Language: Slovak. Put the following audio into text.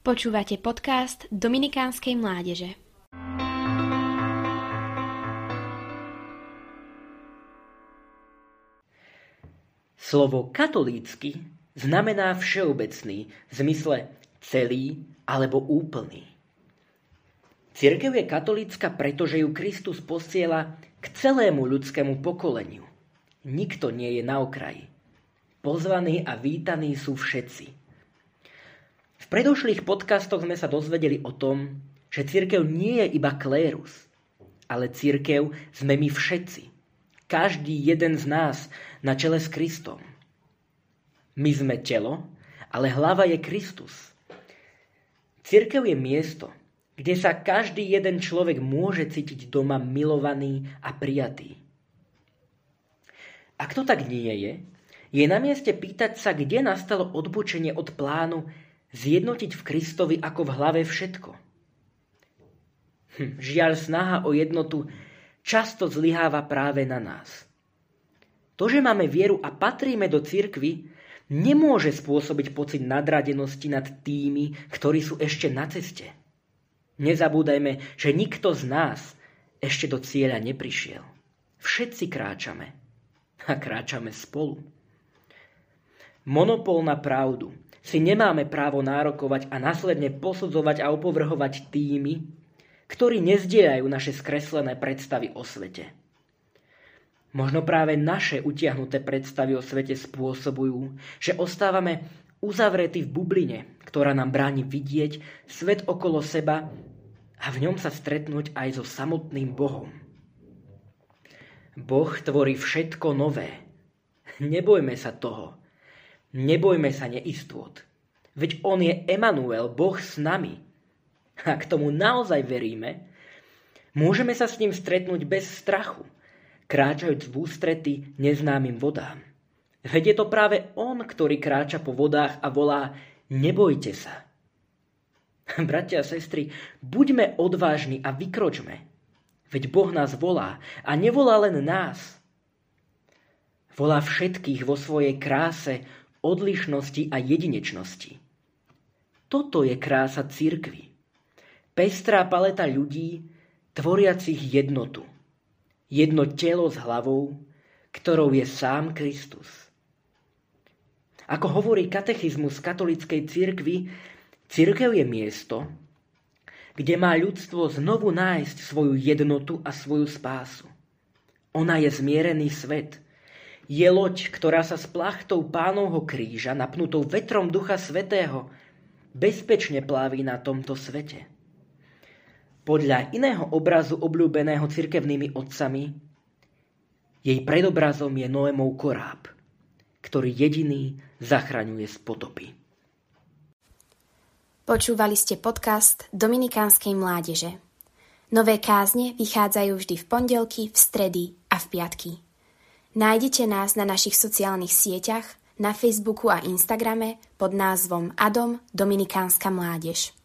Počúvate podcast Dominikánskej mládeže. Slovo katolícky znamená všeobecný v zmysle celý alebo úplný. Cirkev je katolícka, pretože ju Kristus posiela k celému ľudskému pokoleniu. Nikto nie je na okraji. Pozvaní a vítaní sú všetci. V predošlých podcastoch sme sa dozvedeli o tom, že církev nie je iba klérus, ale církev sme my všetci. Každý jeden z nás na čele s Kristom. My sme telo, ale hlava je Kristus. Církev je miesto, kde sa každý jeden človek môže cítiť doma milovaný a prijatý. Ak to tak nie je, je na mieste pýtať sa, kde nastalo odbočenie od plánu zjednotiť v Kristovi ako v hlave všetko. Hm, žiaľ, snaha o jednotu často zlyháva práve na nás. To, že máme vieru a patríme do cirkvy, nemôže spôsobiť pocit nadradenosti nad tými, ktorí sú ešte na ceste. Nezabúdajme, že nikto z nás ešte do cieľa neprišiel. Všetci kráčame. A kráčame spolu. Monopol na pravdu si nemáme právo nárokovať a následne posudzovať a opovrhovať tými, ktorí nezdieľajú naše skreslené predstavy o svete. Možno práve naše utiahnuté predstavy o svete spôsobujú, že ostávame uzavretí v bubline, ktorá nám bráni vidieť svet okolo seba a v ňom sa stretnúť aj so samotným Bohom. Boh tvorí všetko nové. Nebojme sa toho. Nebojme sa neistôt. Veď On je Emanuel, Boh s nami. A k tomu naozaj veríme, môžeme sa s ním stretnúť bez strachu, kráčajúc v ústrety neznámym vodám. Veď je to práve On, ktorý kráča po vodách a volá Nebojte sa. Bratia a sestry, buďme odvážni a vykročme. Veď Boh nás volá a nevolá len nás. Volá všetkých vo svojej kráse, odlišnosti a jedinečnosti. Toto je krása církvy. Pestrá paleta ľudí, tvoriacich jednotu. Jedno telo s hlavou, ktorou je sám Kristus. Ako hovorí katechizmus katolíckej církvy, církev je miesto, kde má ľudstvo znovu nájsť svoju jednotu a svoju spásu. Ona je zmierený svet – je loď, ktorá sa s plachtou pánovho kríža, napnutou vetrom Ducha Svetého, bezpečne pláví na tomto svete. Podľa iného obrazu obľúbeného cirkevnými otcami, jej predobrazom je Noémov koráb, ktorý jediný zachraňuje z potopy. Počúvali ste podcast Dominikánskej mládeže. Nové kázne vychádzajú vždy v pondelky, v stredy a v piatky. Nájdete nás na našich sociálnych sieťach, na Facebooku a Instagrame pod názvom Adom Dominikánska mládež.